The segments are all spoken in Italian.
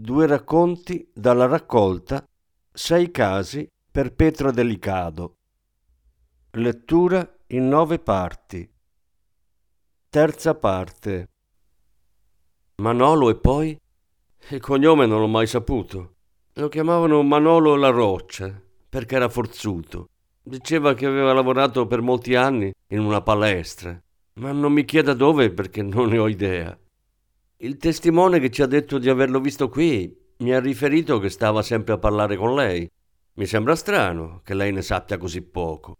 Due racconti dalla raccolta Sei casi per Petra Delicado. Lettura in nove parti. Terza parte. Manolo e poi? Il cognome non l'ho mai saputo. Lo chiamavano Manolo La Roccia perché era forzuto. Diceva che aveva lavorato per molti anni in una palestra, ma non mi chieda dove perché non ne ho idea. Il testimone che ci ha detto di averlo visto qui mi ha riferito che stava sempre a parlare con lei. Mi sembra strano che lei ne sappia così poco.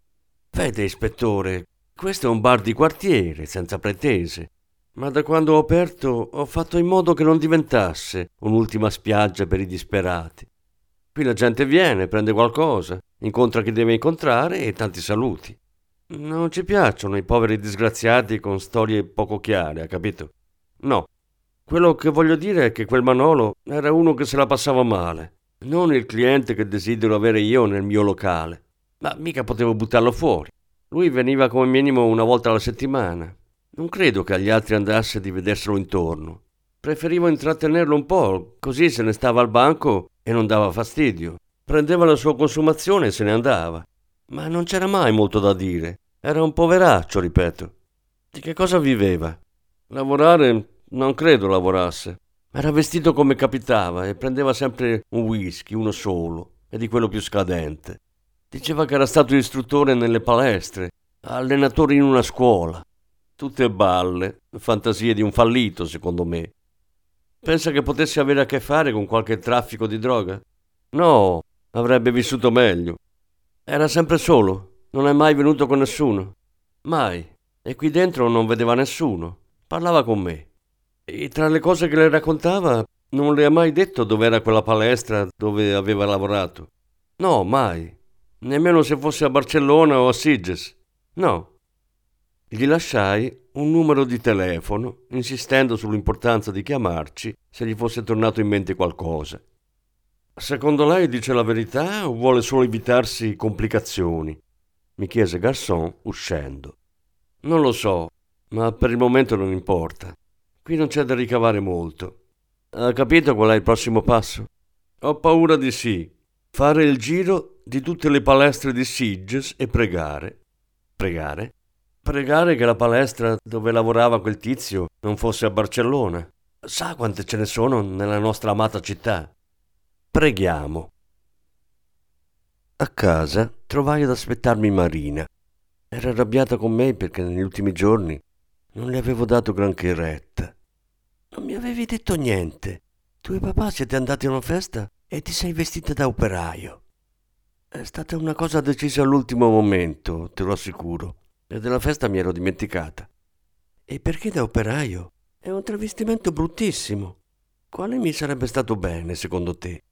Vede, ispettore, questo è un bar di quartiere, senza pretese. Ma da quando ho aperto ho fatto in modo che non diventasse un'ultima spiaggia per i disperati. Qui la gente viene, prende qualcosa, incontra chi deve incontrare e tanti saluti. Non ci piacciono i poveri disgraziati con storie poco chiare, ha capito? No, quello che voglio dire è che quel Manolo era uno che se la passava male, non il cliente che desidero avere io nel mio locale. Ma mica potevo buttarlo fuori. Lui veniva come minimo una volta alla settimana. Non credo che agli altri andasse di vederselo intorno. Preferivo intrattenerlo un po', così se ne stava al banco e non dava fastidio. Prendeva la sua consumazione e se ne andava. Ma non c'era mai molto da dire. Era un poveraccio, ripeto. Di che cosa viveva? Lavorare non credo lavorasse. Era vestito come capitava e prendeva sempre un whisky, uno solo, e di quello più scadente. Diceva che era stato istruttore nelle palestre, allenatore in una scuola. Tutte balle, fantasie di un fallito, secondo me. Pensa che potesse avere a che fare con qualche traffico di droga? No, avrebbe vissuto meglio. Era sempre solo, non è mai venuto con nessuno. Mai. E qui dentro non vedeva nessuno. Parlava con me. E tra le cose che le raccontava, non le ha mai detto dov'era quella palestra dove aveva lavorato. No, mai. Nemmeno se fosse a Barcellona o a Sitges. No. Gli lasciai un numero di telefono, insistendo sull'importanza di chiamarci se gli fosse tornato in mente qualcosa. Secondo lei dice la verità o vuole solo evitarsi complicazioni? mi chiese Garçon uscendo. Non lo so, ma per il momento non importa. Qui non c'è da ricavare molto. Ha capito qual è il prossimo passo? Ho paura di sì. Fare il giro di tutte le palestre di Sitges e pregare. Pregare? Pregare che la palestra dove lavorava quel tizio non fosse a Barcellona. Sa quante ce ne sono nella nostra amata città? Preghiamo. A casa trovai ad aspettarmi Marina. Era arrabbiata con me perché negli ultimi giorni non le avevo dato granché retta. Non mi avevi detto niente. Tu e papà siete andati a una festa e ti sei vestita da operaio. È stata una cosa decisa all'ultimo momento, te lo assicuro. E della festa mi ero dimenticata. E perché da operaio? È un travestimento bruttissimo. Quale mi sarebbe stato bene, secondo te?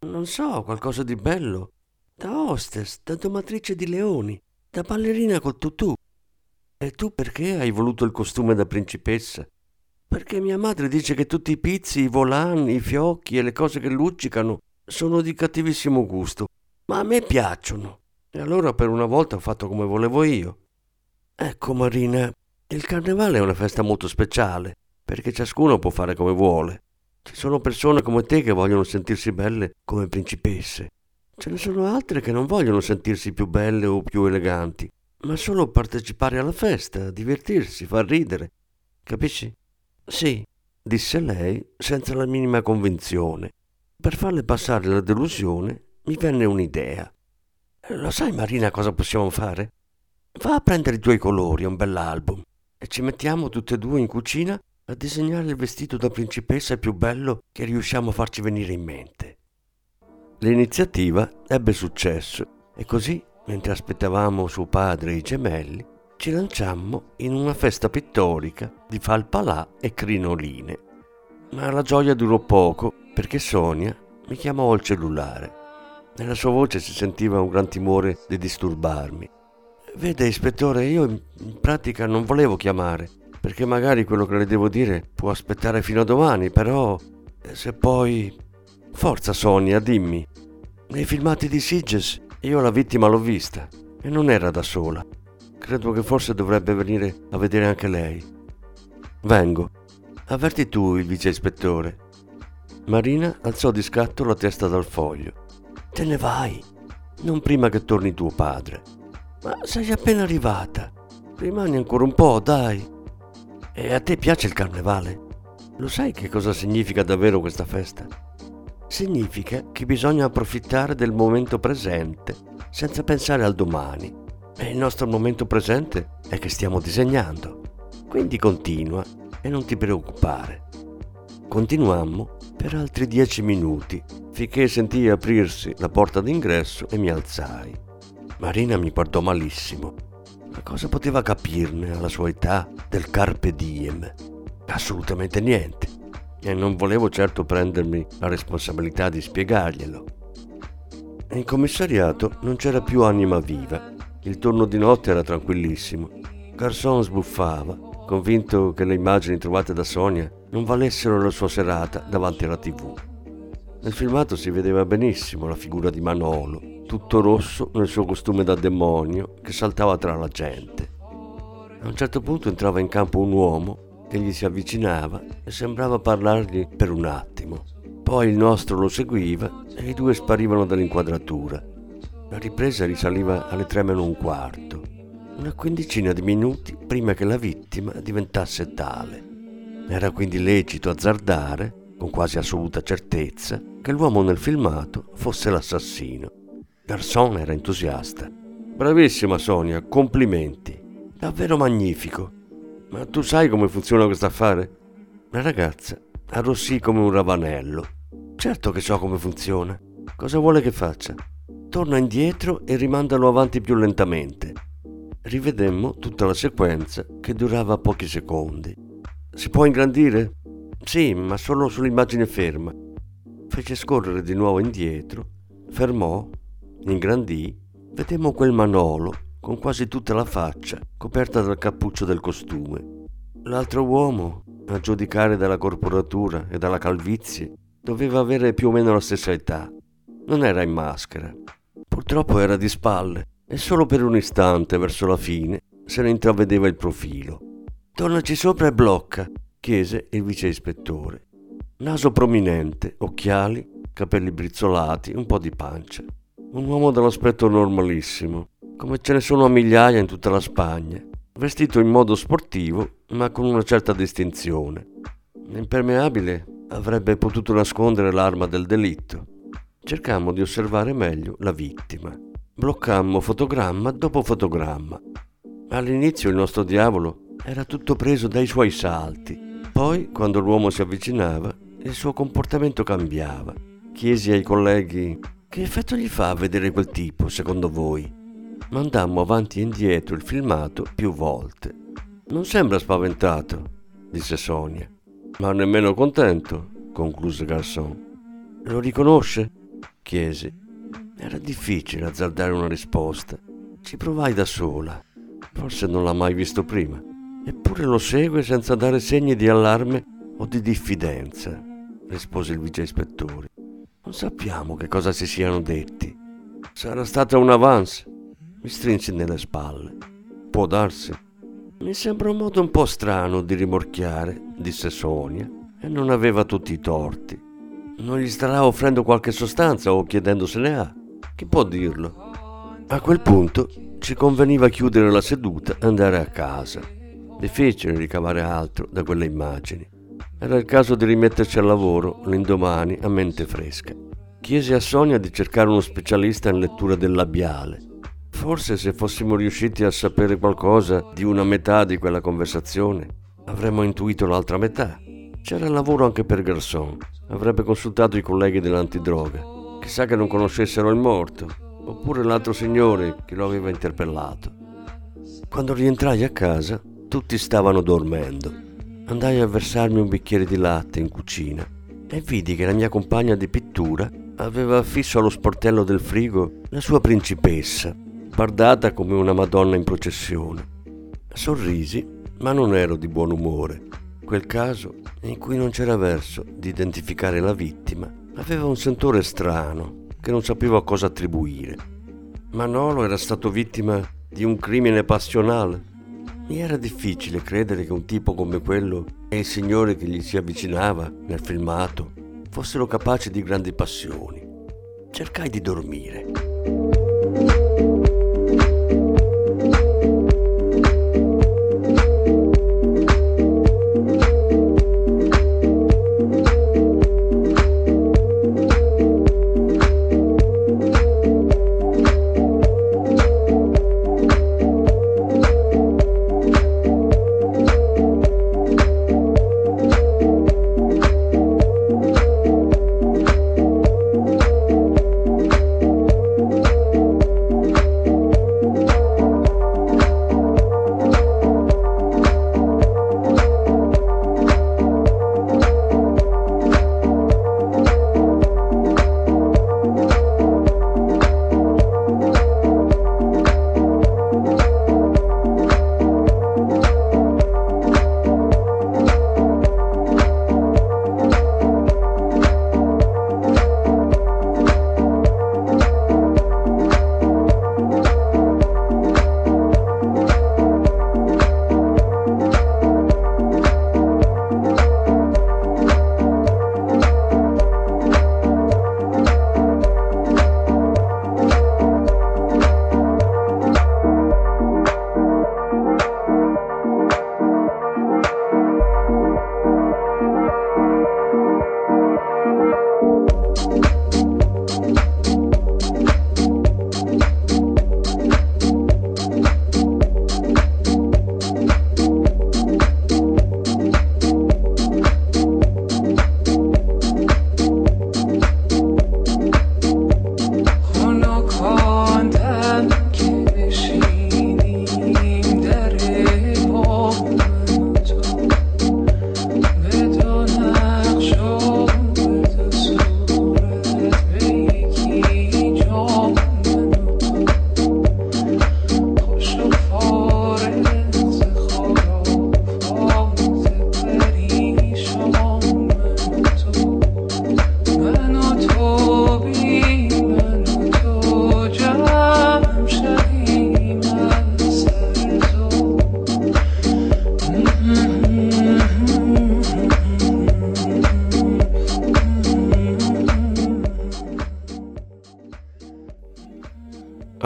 Non so, qualcosa di bello. Da hostess, da domatrice di leoni, da ballerina col tutù. E tu perché hai voluto il costume da principessa? Perché mia madre dice che tutti i pizzi, i volani, i fiocchi e le cose che luccicano sono di cattivissimo gusto, ma a me piacciono. E allora per una volta ho fatto come volevo io. Ecco Marina, il carnevale è una festa molto speciale, perché ciascuno può fare come vuole. Ci sono persone come te che vogliono sentirsi belle come principesse. Ce ne sono altre che non vogliono sentirsi più belle o più eleganti, ma solo partecipare alla festa, divertirsi, far ridere. Capisci? Sì, disse lei senza la minima convinzione. Per farle passare la delusione mi venne un'idea. Lo sai Marina cosa possiamo fare? Va a prendere i tuoi colori, un bell'album, e ci mettiamo tutte e due in cucina a disegnare il vestito da principessa più bello che riusciamo a farci venire in mente. L'iniziativa ebbe successo e così, mentre aspettavamo suo padre e i gemelli, ci lanciammo in una festa pittorica di falpalà e crinoline. Ma la gioia durò poco perché Sonia mi chiamò al cellulare. Nella sua voce si sentiva un gran timore di disturbarmi. Vede, ispettore, io in pratica non volevo chiamare, perché magari quello che le devo dire può aspettare fino a domani, però eh, se poi... Forza Sonia, dimmi. Nei filmati di Sitges io la vittima l'ho vista e non era da sola. Credo che forse dovrebbe venire a vedere anche lei. Vengo. Avverti tu il vice ispettore. Marina alzò di scatto la testa dal foglio. Te ne vai. Non prima che torni tuo padre. Ma sei appena arrivata. Rimani ancora un po', dai. E a te piace il carnevale? Lo sai che cosa significa davvero questa festa? Significa che bisogna approfittare del momento presente, senza pensare al domani. E il nostro momento presente è che stiamo disegnando. Quindi continua e non ti preoccupare. Continuammo per altri dieci minuti, finché sentii aprirsi la porta d'ingresso e mi alzai. Marina mi guardò malissimo. Ma cosa poteva capirne alla sua età del carpe diem? Assolutamente niente. E non volevo certo prendermi la responsabilità di spiegarglielo. In commissariato non c'era più anima viva. Il turno di notte era tranquillissimo. Garçon sbuffava, convinto che le immagini trovate da Sonia non valessero la sua serata davanti alla tv. Nel filmato si vedeva benissimo la figura di Manolo, tutto rosso nel suo costume da demonio, che saltava tra la gente. A un certo punto entrava in campo un uomo che gli si avvicinava e sembrava parlargli per un attimo. Poi il nostro lo seguiva e i due sparivano dall'inquadratura. La ripresa risaliva alle tre meno un quarto, una quindicina di minuti prima che la vittima diventasse tale. Era quindi lecito azzardare, con quasi assoluta certezza, che l'uomo nel filmato fosse l'assassino. Garçon era entusiasta. Bravissima Sonia, complimenti. Davvero magnifico. Ma tu sai come funziona questo affare? La ragazza arrossì come un ravanello. Certo che so come funziona. Cosa vuole che faccia? Torna indietro e rimandalo avanti più lentamente. Rivedemmo tutta la sequenza che durava pochi secondi. Si può ingrandire? Sì, ma solo sull'immagine ferma. Fece scorrere di nuovo indietro, fermò, ingrandì, vedemmo quel manolo con quasi tutta la faccia coperta dal cappuccio del costume. L'altro uomo, a giudicare dalla corporatura e dalla calvizie, doveva avere più o meno la stessa età. Non era in maschera. Purtroppo era di spalle e solo per un istante, verso la fine, se ne intravedeva il profilo. Tornaci sopra e blocca, chiese il vice ispettore. Naso prominente, occhiali, capelli brizzolati, un po' di pancia. Un uomo dall'aspetto normalissimo, come ce ne sono a migliaia in tutta la Spagna, vestito in modo sportivo ma con una certa distinzione. Impermeabile avrebbe potuto nascondere l'arma del delitto. Cercammo di osservare meglio la vittima. Bloccammo fotogramma dopo fotogramma. All'inizio il nostro diavolo era tutto preso dai suoi salti. Poi, quando l'uomo si avvicinava, il suo comportamento cambiava. Chiesi ai colleghi che effetto gli fa vedere quel tipo, secondo voi? Mandammo avanti e indietro il filmato più volte. Non sembra spaventato, disse Sonia. Ma nemmeno contento, concluse Garçon. Lo riconosce? Chiesi. Era difficile azzardare una risposta. Ci provai da sola. Forse non l'ha mai visto prima. Eppure lo segue senza dare segni di allarme o di diffidenza, rispose il vice ispettore. Non sappiamo che cosa si siano detti. Sarà stata un avance. Mi strinsi nelle spalle. Può darsi. Mi sembra un modo un po' strano di rimorchiare, disse Sonia, e non aveva tutti i torti. Non gli starà offrendo qualche sostanza o chiedendo se ne ha. Chi può dirlo? A quel punto ci conveniva chiudere la seduta e andare a casa. Difficile ricavare altro da quelle immagini. Era il caso di rimetterci al lavoro l'indomani a mente fresca. Chiesi a Sonia di cercare uno specialista in lettura del labiale Forse se fossimo riusciti a sapere qualcosa di una metà di quella conversazione, avremmo intuito l'altra metà. C'era lavoro anche per Garçon. Avrebbe consultato i colleghi dell'antidroga. Chissà che non conoscessero il morto, oppure l'altro signore che lo aveva interpellato. Quando rientrai a casa, tutti stavano dormendo. andai a versarmi un bicchiere di latte in cucina e vidi che la mia compagna di pittura aveva affisso allo sportello del frigo la sua principessa, bardata come una Madonna in processione. Sorrisi, ma non ero di buon umore. Quel caso, in cui non c'era verso di identificare la vittima, aveva un sentore strano che non sapevo a cosa attribuire. Manolo era stato vittima di un crimine passionale mi era difficile credere che un tipo come quello e il signore che gli si avvicinava nel filmato fossero capaci di grandi passioni. Cercai di dormire.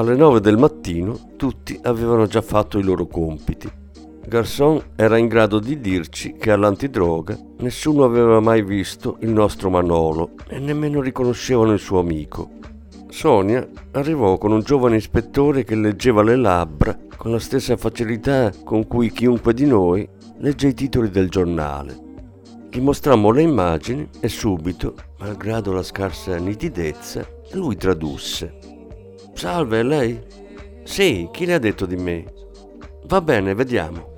Alle nove del mattino tutti avevano già fatto i loro compiti. Garçon era in grado di dirci che all'antidroga nessuno aveva mai visto il nostro Manolo e nemmeno riconoscevano il suo amico. Sonia arrivò con un giovane ispettore che leggeva le labbra con la stessa facilità con cui chiunque di noi legge i titoli del giornale. Gli mostrammo le immagini e subito, malgrado la scarsa nitidezza, lui tradusse. Salve, lei? Sì, chi le ha detto di me? Va bene, vediamo.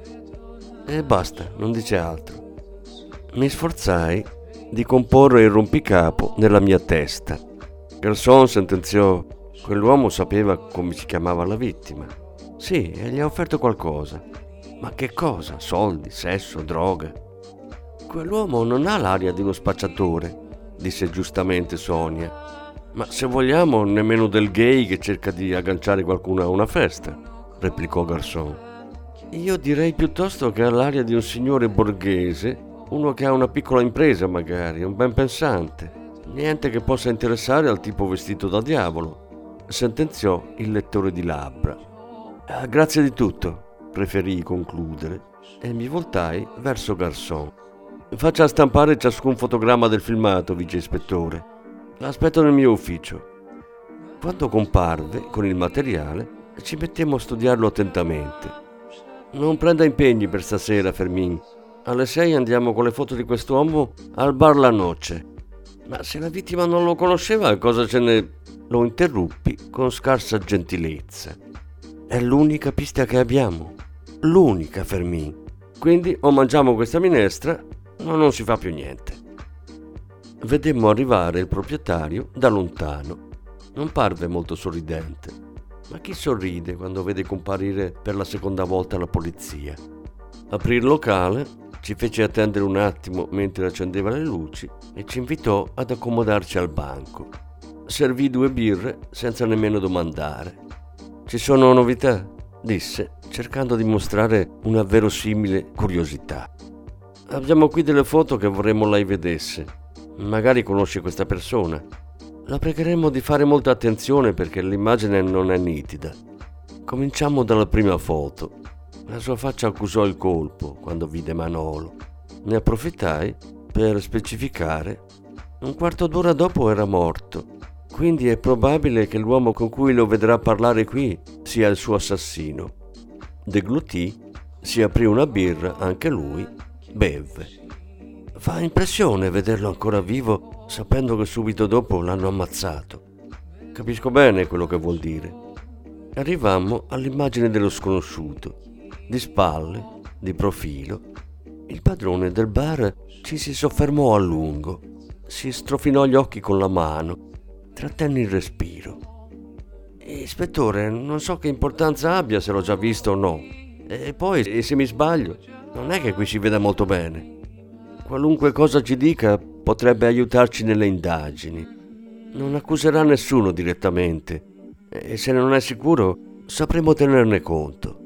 E basta, non dice altro. Mi sforzai di comporre il rompicapo nella mia testa. Garçon sentenziò: Quell'uomo sapeva come si chiamava la vittima. Sì, e gli ha offerto qualcosa. Ma che cosa? Soldi, sesso, droga? Quell'uomo non ha l'aria di uno spacciatore, disse giustamente Sonia ma se vogliamo, nemmeno del gay che cerca di agganciare qualcuno a una festa, replicò Garçon. Io direi piuttosto che ha l'aria di un signore borghese, uno che ha una piccola impresa magari, un ben pensante. Niente che possa interessare al tipo vestito da diavolo, sentenziò il lettore di labbra. Ah, grazie di tutto, preferii concludere e mi voltai verso Garçon. Faccia stampare ciascun fotogramma del filmato, vice ispettore. L'aspetto nel mio ufficio. Quando comparve con il materiale, ci mettemmo a studiarlo attentamente. Non prenda impegni per stasera, Fermin. Alle sei andiamo con le foto di quest'uomo al bar La Noce. Ma se la vittima non lo conosceva, cosa ce ne... Lo interruppi con scarsa gentilezza. È l'unica pista che abbiamo. L'unica, Fermin. Quindi o mangiamo questa minestra o non si fa più niente. Vedemmo arrivare il proprietario da lontano. Non parve molto sorridente. Ma chi sorride quando vede comparire per la seconda volta la polizia? Aprì il locale, ci fece attendere un attimo mentre accendeva le luci e ci invitò ad accomodarci al banco. Servì due birre senza nemmeno domandare. Ci sono novità? disse, cercando di mostrare una verosimile curiosità. Abbiamo qui delle foto che vorremmo lei vedesse. Magari conosce questa persona. La pregheremmo di fare molta attenzione perché l'immagine non è nitida. Cominciamo dalla prima foto. La sua faccia accusò il colpo quando vide Manolo. Ne approfittai per specificare. Un quarto d'ora dopo era morto, quindi è probabile che l'uomo con cui lo vedrà parlare qui sia il suo assassino. Deglutì, si aprì una birra anche lui, bevve. Fa impressione vederlo ancora vivo sapendo che subito dopo l'hanno ammazzato. Capisco bene quello che vuol dire. Arrivammo all'immagine dello sconosciuto di spalle, di profilo. Il padrone del bar ci si soffermò a lungo, si strofinò gli occhi con la mano, trattenne il respiro. Ispettore, non so che importanza abbia se l'ho già visto o no. E poi, se mi sbaglio, non è che qui si veda molto bene. Qualunque cosa ci dica potrebbe aiutarci nelle indagini. Non accuserà nessuno direttamente e se non è sicuro sapremo tenerne conto.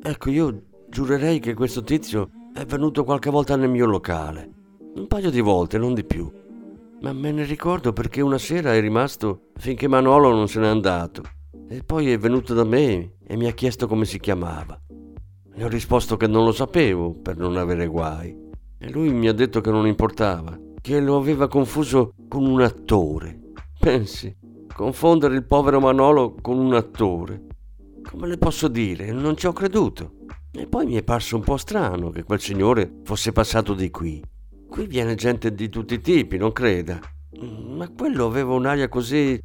Ecco, io giurerei che questo tizio è venuto qualche volta nel mio locale. Un paio di volte, non di più. Ma me ne ricordo perché una sera è rimasto finché Manolo non se n'è andato. E poi è venuto da me e mi ha chiesto come si chiamava. Le ho risposto che non lo sapevo per non avere guai. E lui mi ha detto che non importava, che lo aveva confuso con un attore. Pensi, confondere il povero Manolo con un attore. Come le posso dire? Non ci ho creduto. E poi mi è parso un po' strano che quel signore fosse passato di qui. Qui viene gente di tutti i tipi, non creda. Ma quello aveva un'aria così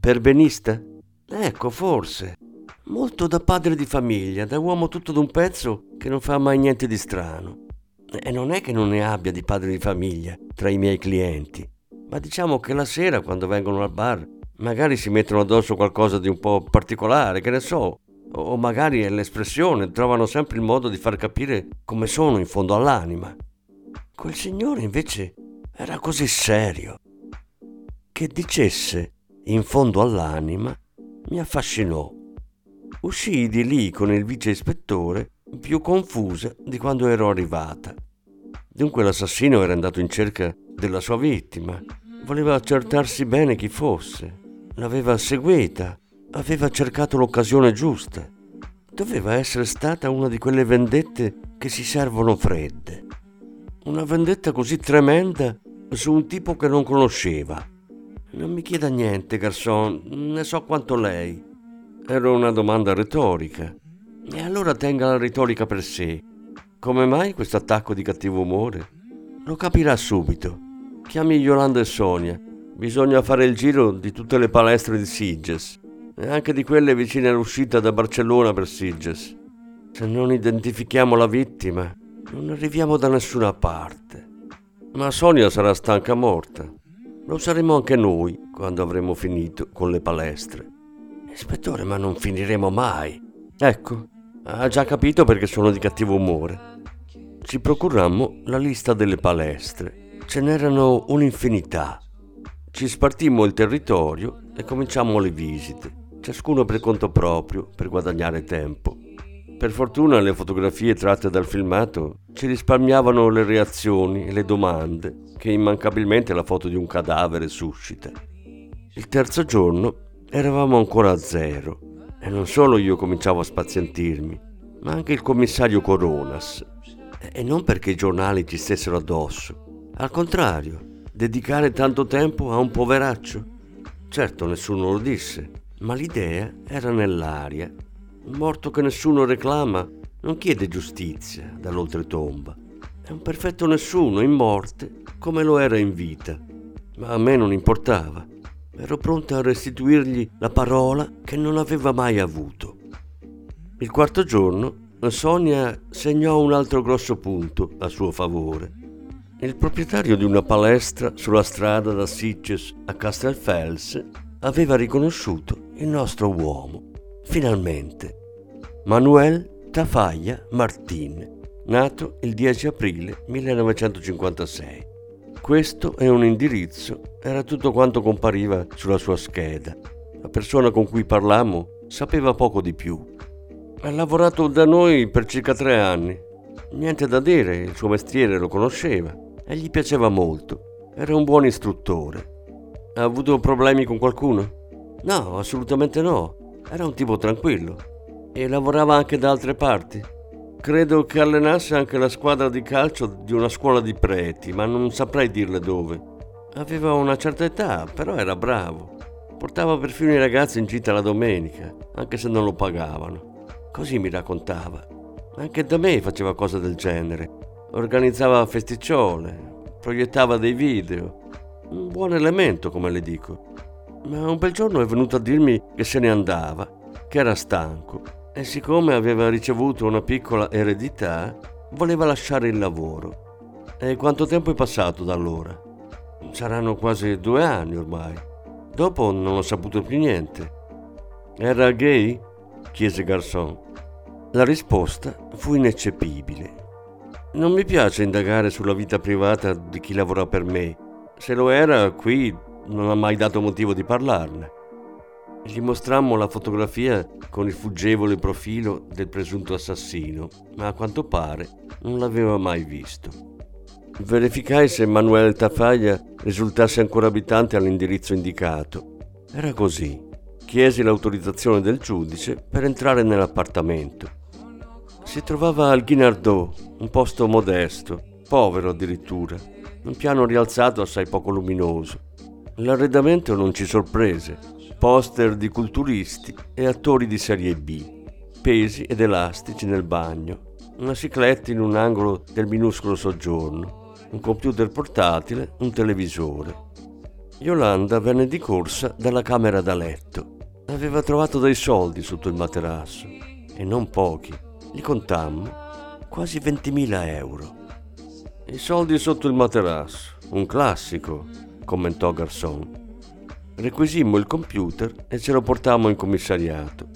perbenista? Ecco, forse. Molto da padre di famiglia, da uomo tutto d'un pezzo che non fa mai niente di strano. E non è che non ne abbia di padre di famiglia tra i miei clienti, ma diciamo che la sera quando vengono al bar magari si mettono addosso qualcosa di un po' particolare, che ne so, o magari è l'espressione, trovano sempre il modo di far capire come sono in fondo all'anima. Quel signore invece era così serio che dicesse in fondo all'anima mi affascinò. Uscii di lì con il vice ispettore più confusa di quando ero arrivata. Dunque l'assassino era andato in cerca della sua vittima, voleva accertarsi bene chi fosse l'aveva seguita, aveva cercato l'occasione giusta. Doveva essere stata una di quelle vendette che si servono fredde. Una vendetta così tremenda su un tipo che non conosceva. Non mi chieda niente, garçon, ne so quanto lei. Era una domanda retorica. E allora tenga la retorica per sé. Come mai questo attacco di cattivo umore? Lo capirà subito. Chiami Yolanda e Sonia Bisogna fare il giro di tutte le palestre di Sitges e anche di quelle vicine all'uscita da Barcellona per Sitges. Se non identifichiamo la vittima, non arriviamo da nessuna parte. Ma Sonia sarà stanca morta. Lo saremo anche noi quando avremo finito con le palestre. Ispettore, ma non finiremo mai. Ecco, ha già capito perché sono di cattivo umore. Ci procurammo la lista delle palestre. Ce n'erano un'infinità ci spartimmo il territorio e cominciammo le visite, ciascuno per conto proprio, per guadagnare tempo. Per fortuna le fotografie tratte dal filmato ci risparmiavano le reazioni e le domande che immancabilmente la foto di un cadavere suscita. Il terzo giorno eravamo ancora a zero e non solo io cominciavo a spazientirmi, ma anche il commissario Coronas. E non perché i giornali ci stessero addosso, al contrario, dedicare tanto tempo a un poveraccio? Certo, nessuno lo disse, ma l'idea era nell'aria. Un morto che nessuno reclama non chiede giustizia dall'oltretomba. È un perfetto nessuno in morte come lo era in vita. Ma a me non importava. Ero pronta a restituirgli la parola che non aveva mai avuto. Il quarto giorno Sonia segnò un altro grosso punto a suo favore. Il proprietario di una palestra sulla strada da Sitges a Castelfels aveva riconosciuto il nostro uomo, finalmente. Manuel Tafaglia Martin, nato il 10 aprile 1956. Questo è un indirizzo, era tutto quanto compariva sulla sua scheda. La persona con cui parlammo sapeva poco di più. Ha lavorato da noi per circa tre anni. Niente da dire, il suo mestiere lo conosceva e gli piaceva molto. Era un buon istruttore. Ha avuto problemi con qualcuno? No, assolutamente no. Era un tipo tranquillo. E lavorava anche da altre parti. Credo che allenasse anche la squadra di calcio di una scuola di preti, ma non saprei dirle dove. Aveva una certa età, però era bravo. Portava perfino i ragazzi in gita la domenica, anche se non lo pagavano. Così mi raccontava. Anche da me faceva cose del genere. Organizzava festicciole, proiettava dei video. Un buon elemento, come le dico. Ma un bel giorno è venuto a dirmi che se ne andava, che era stanco e siccome aveva ricevuto una piccola eredità, voleva lasciare il lavoro. E quanto tempo è passato da allora? Saranno quasi due anni ormai. Dopo non ho saputo più niente. Era gay? chiese Garçon. La risposta fu ineccepibile. Non mi piace indagare sulla vita privata di chi lavora per me. Se lo era, qui non ha mai dato motivo di parlarne. Gli mostrammo la fotografia con il fuggevole profilo del presunto assassino, ma a quanto pare non l'aveva mai visto. Verificai se Manuel Tafaglia risultasse ancora abitante all'indirizzo indicato. Era così. Chiesi l'autorizzazione del giudice per entrare nell'appartamento. Si trovava al Guinardot, un posto modesto, povero addirittura, un piano rialzato assai poco luminoso. L'arredamento non ci sorprese. Poster di culturisti e attori di serie B, pesi ed elastici nel bagno, una cicletta in un angolo del minuscolo soggiorno, un computer portatile, un televisore. Yolanda venne di corsa dalla camera da letto. Aveva trovato dei soldi sotto il materasso, e non pochi. Li contammo, quasi 20.000 euro. I soldi sotto il materasso, un classico, commentò Garçon. Requisimmo il computer e ce lo portammo in commissariato.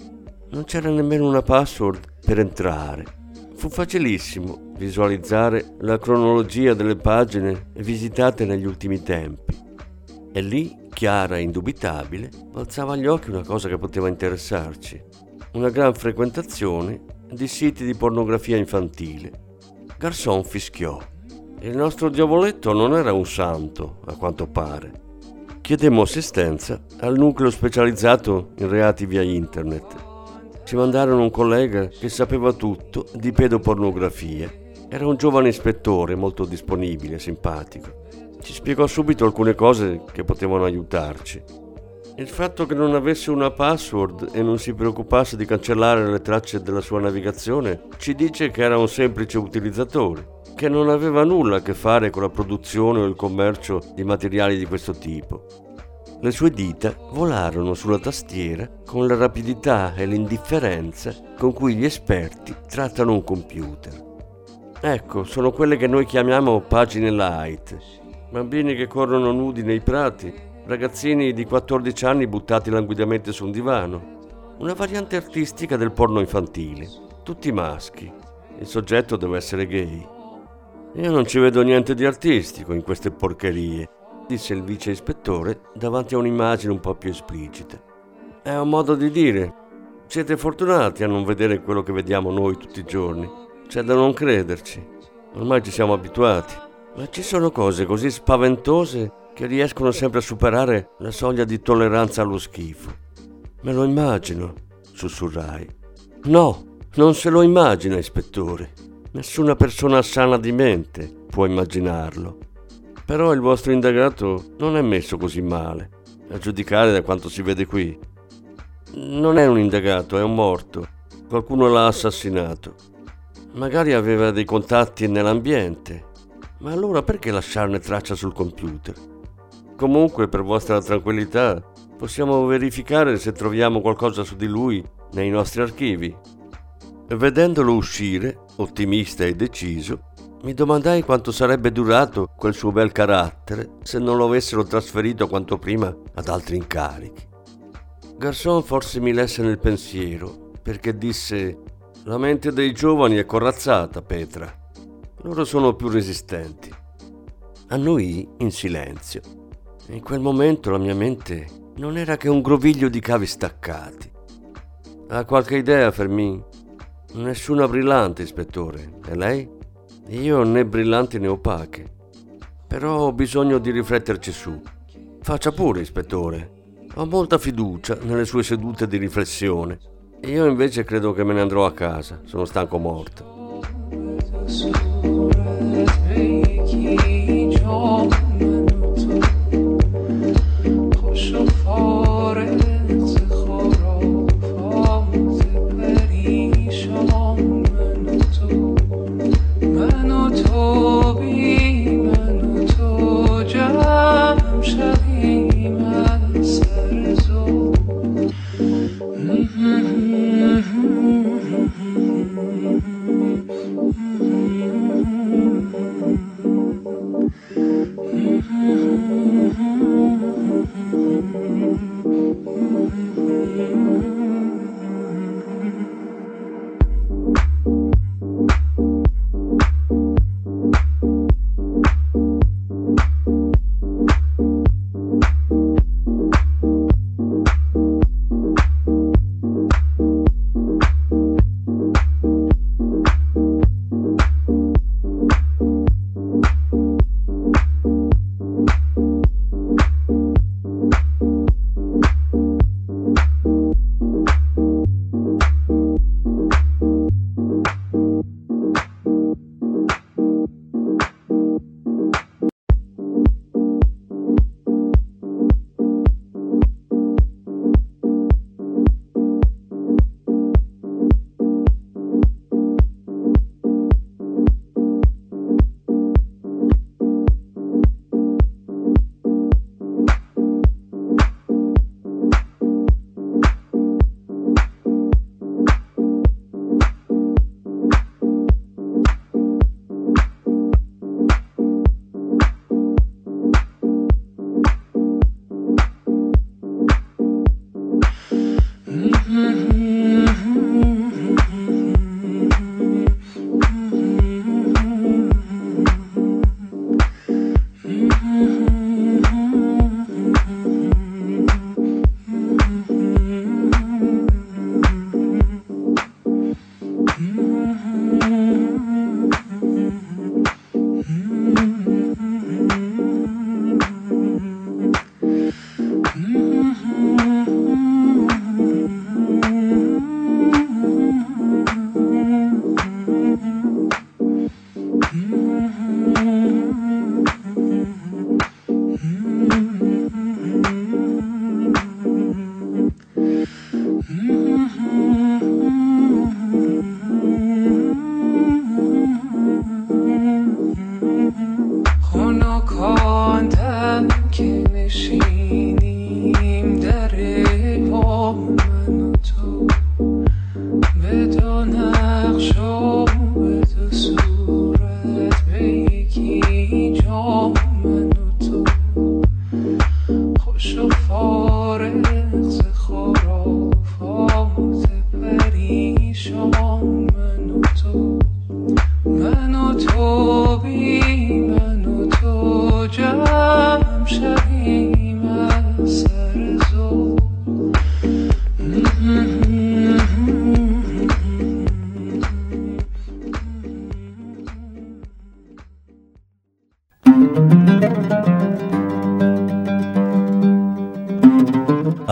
Non c'era nemmeno una password per entrare Fu facilissimo visualizzare la cronologia delle pagine visitate negli ultimi tempi. E lì, chiara e indubitabile, balzava agli occhi una cosa che poteva interessarci. Una gran frequentazione di siti di pornografia infantile. Garçon fischiò. Il nostro diavoletto non era un santo, a quanto pare. Chiedemmo assistenza al nucleo specializzato in reati via internet ci mandarono un collega che sapeva tutto di pedopornografia. Era un giovane ispettore molto disponibile, simpatico. Ci spiegò subito alcune cose che potevano aiutarci. Il fatto che non avesse una password e non si preoccupasse di cancellare le tracce della sua navigazione ci dice che era un semplice utilizzatore, che non aveva nulla a che fare con la produzione o il commercio di materiali di questo tipo. Le sue dita volarono sulla tastiera con la rapidità e l'indifferenza con cui gli esperti trattano un computer. Ecco, sono quelle che noi chiamiamo pagine light. Bambini che corrono nudi nei prati, ragazzini di 14 anni buttati languidamente su un divano. Una variante artistica del porno infantile. Tutti maschi. Il soggetto deve essere gay. Io non ci vedo niente di artistico in queste porcherie disse il vice ispettore davanti a un'immagine un po' più esplicita. È un modo di dire. Siete fortunati a non vedere quello che vediamo noi tutti i giorni. C'è da non crederci. Ormai ci siamo abituati. Ma ci sono cose così spaventose che riescono sempre a superare la soglia di tolleranza allo schifo. Me lo immagino, sussurrai. No, non se lo immagina, ispettore. Nessuna persona sana di mente può immaginarlo. Però il vostro indagato non è messo così male, a giudicare da quanto si vede qui. Non è un indagato, è un morto. Qualcuno l'ha assassinato. Magari aveva dei contatti nell'ambiente. Ma allora perché lasciarne traccia sul computer? Comunque, per vostra tranquillità, possiamo verificare se troviamo qualcosa su di lui nei nostri archivi. Vedendolo uscire, ottimista e deciso, mi domandai quanto sarebbe durato quel suo bel carattere se non lo avessero trasferito quanto prima ad altri incarichi. Garçon forse mi lesse nel pensiero perché disse la mente dei giovani è corazzata, Petra. Loro sono più resistenti. Annui in silenzio. In quel momento la mia mente non era che un groviglio di cavi staccati. Ha qualche idea, Fermin? Nessuna brillante, ispettore. E lei? Io né brillanti né opache. Però ho bisogno di rifletterci su. Faccia pure, ispettore. Ho molta fiducia nelle sue sedute di riflessione. Io invece credo che me ne andrò a casa. Sono stanco morto. Mm-hmm.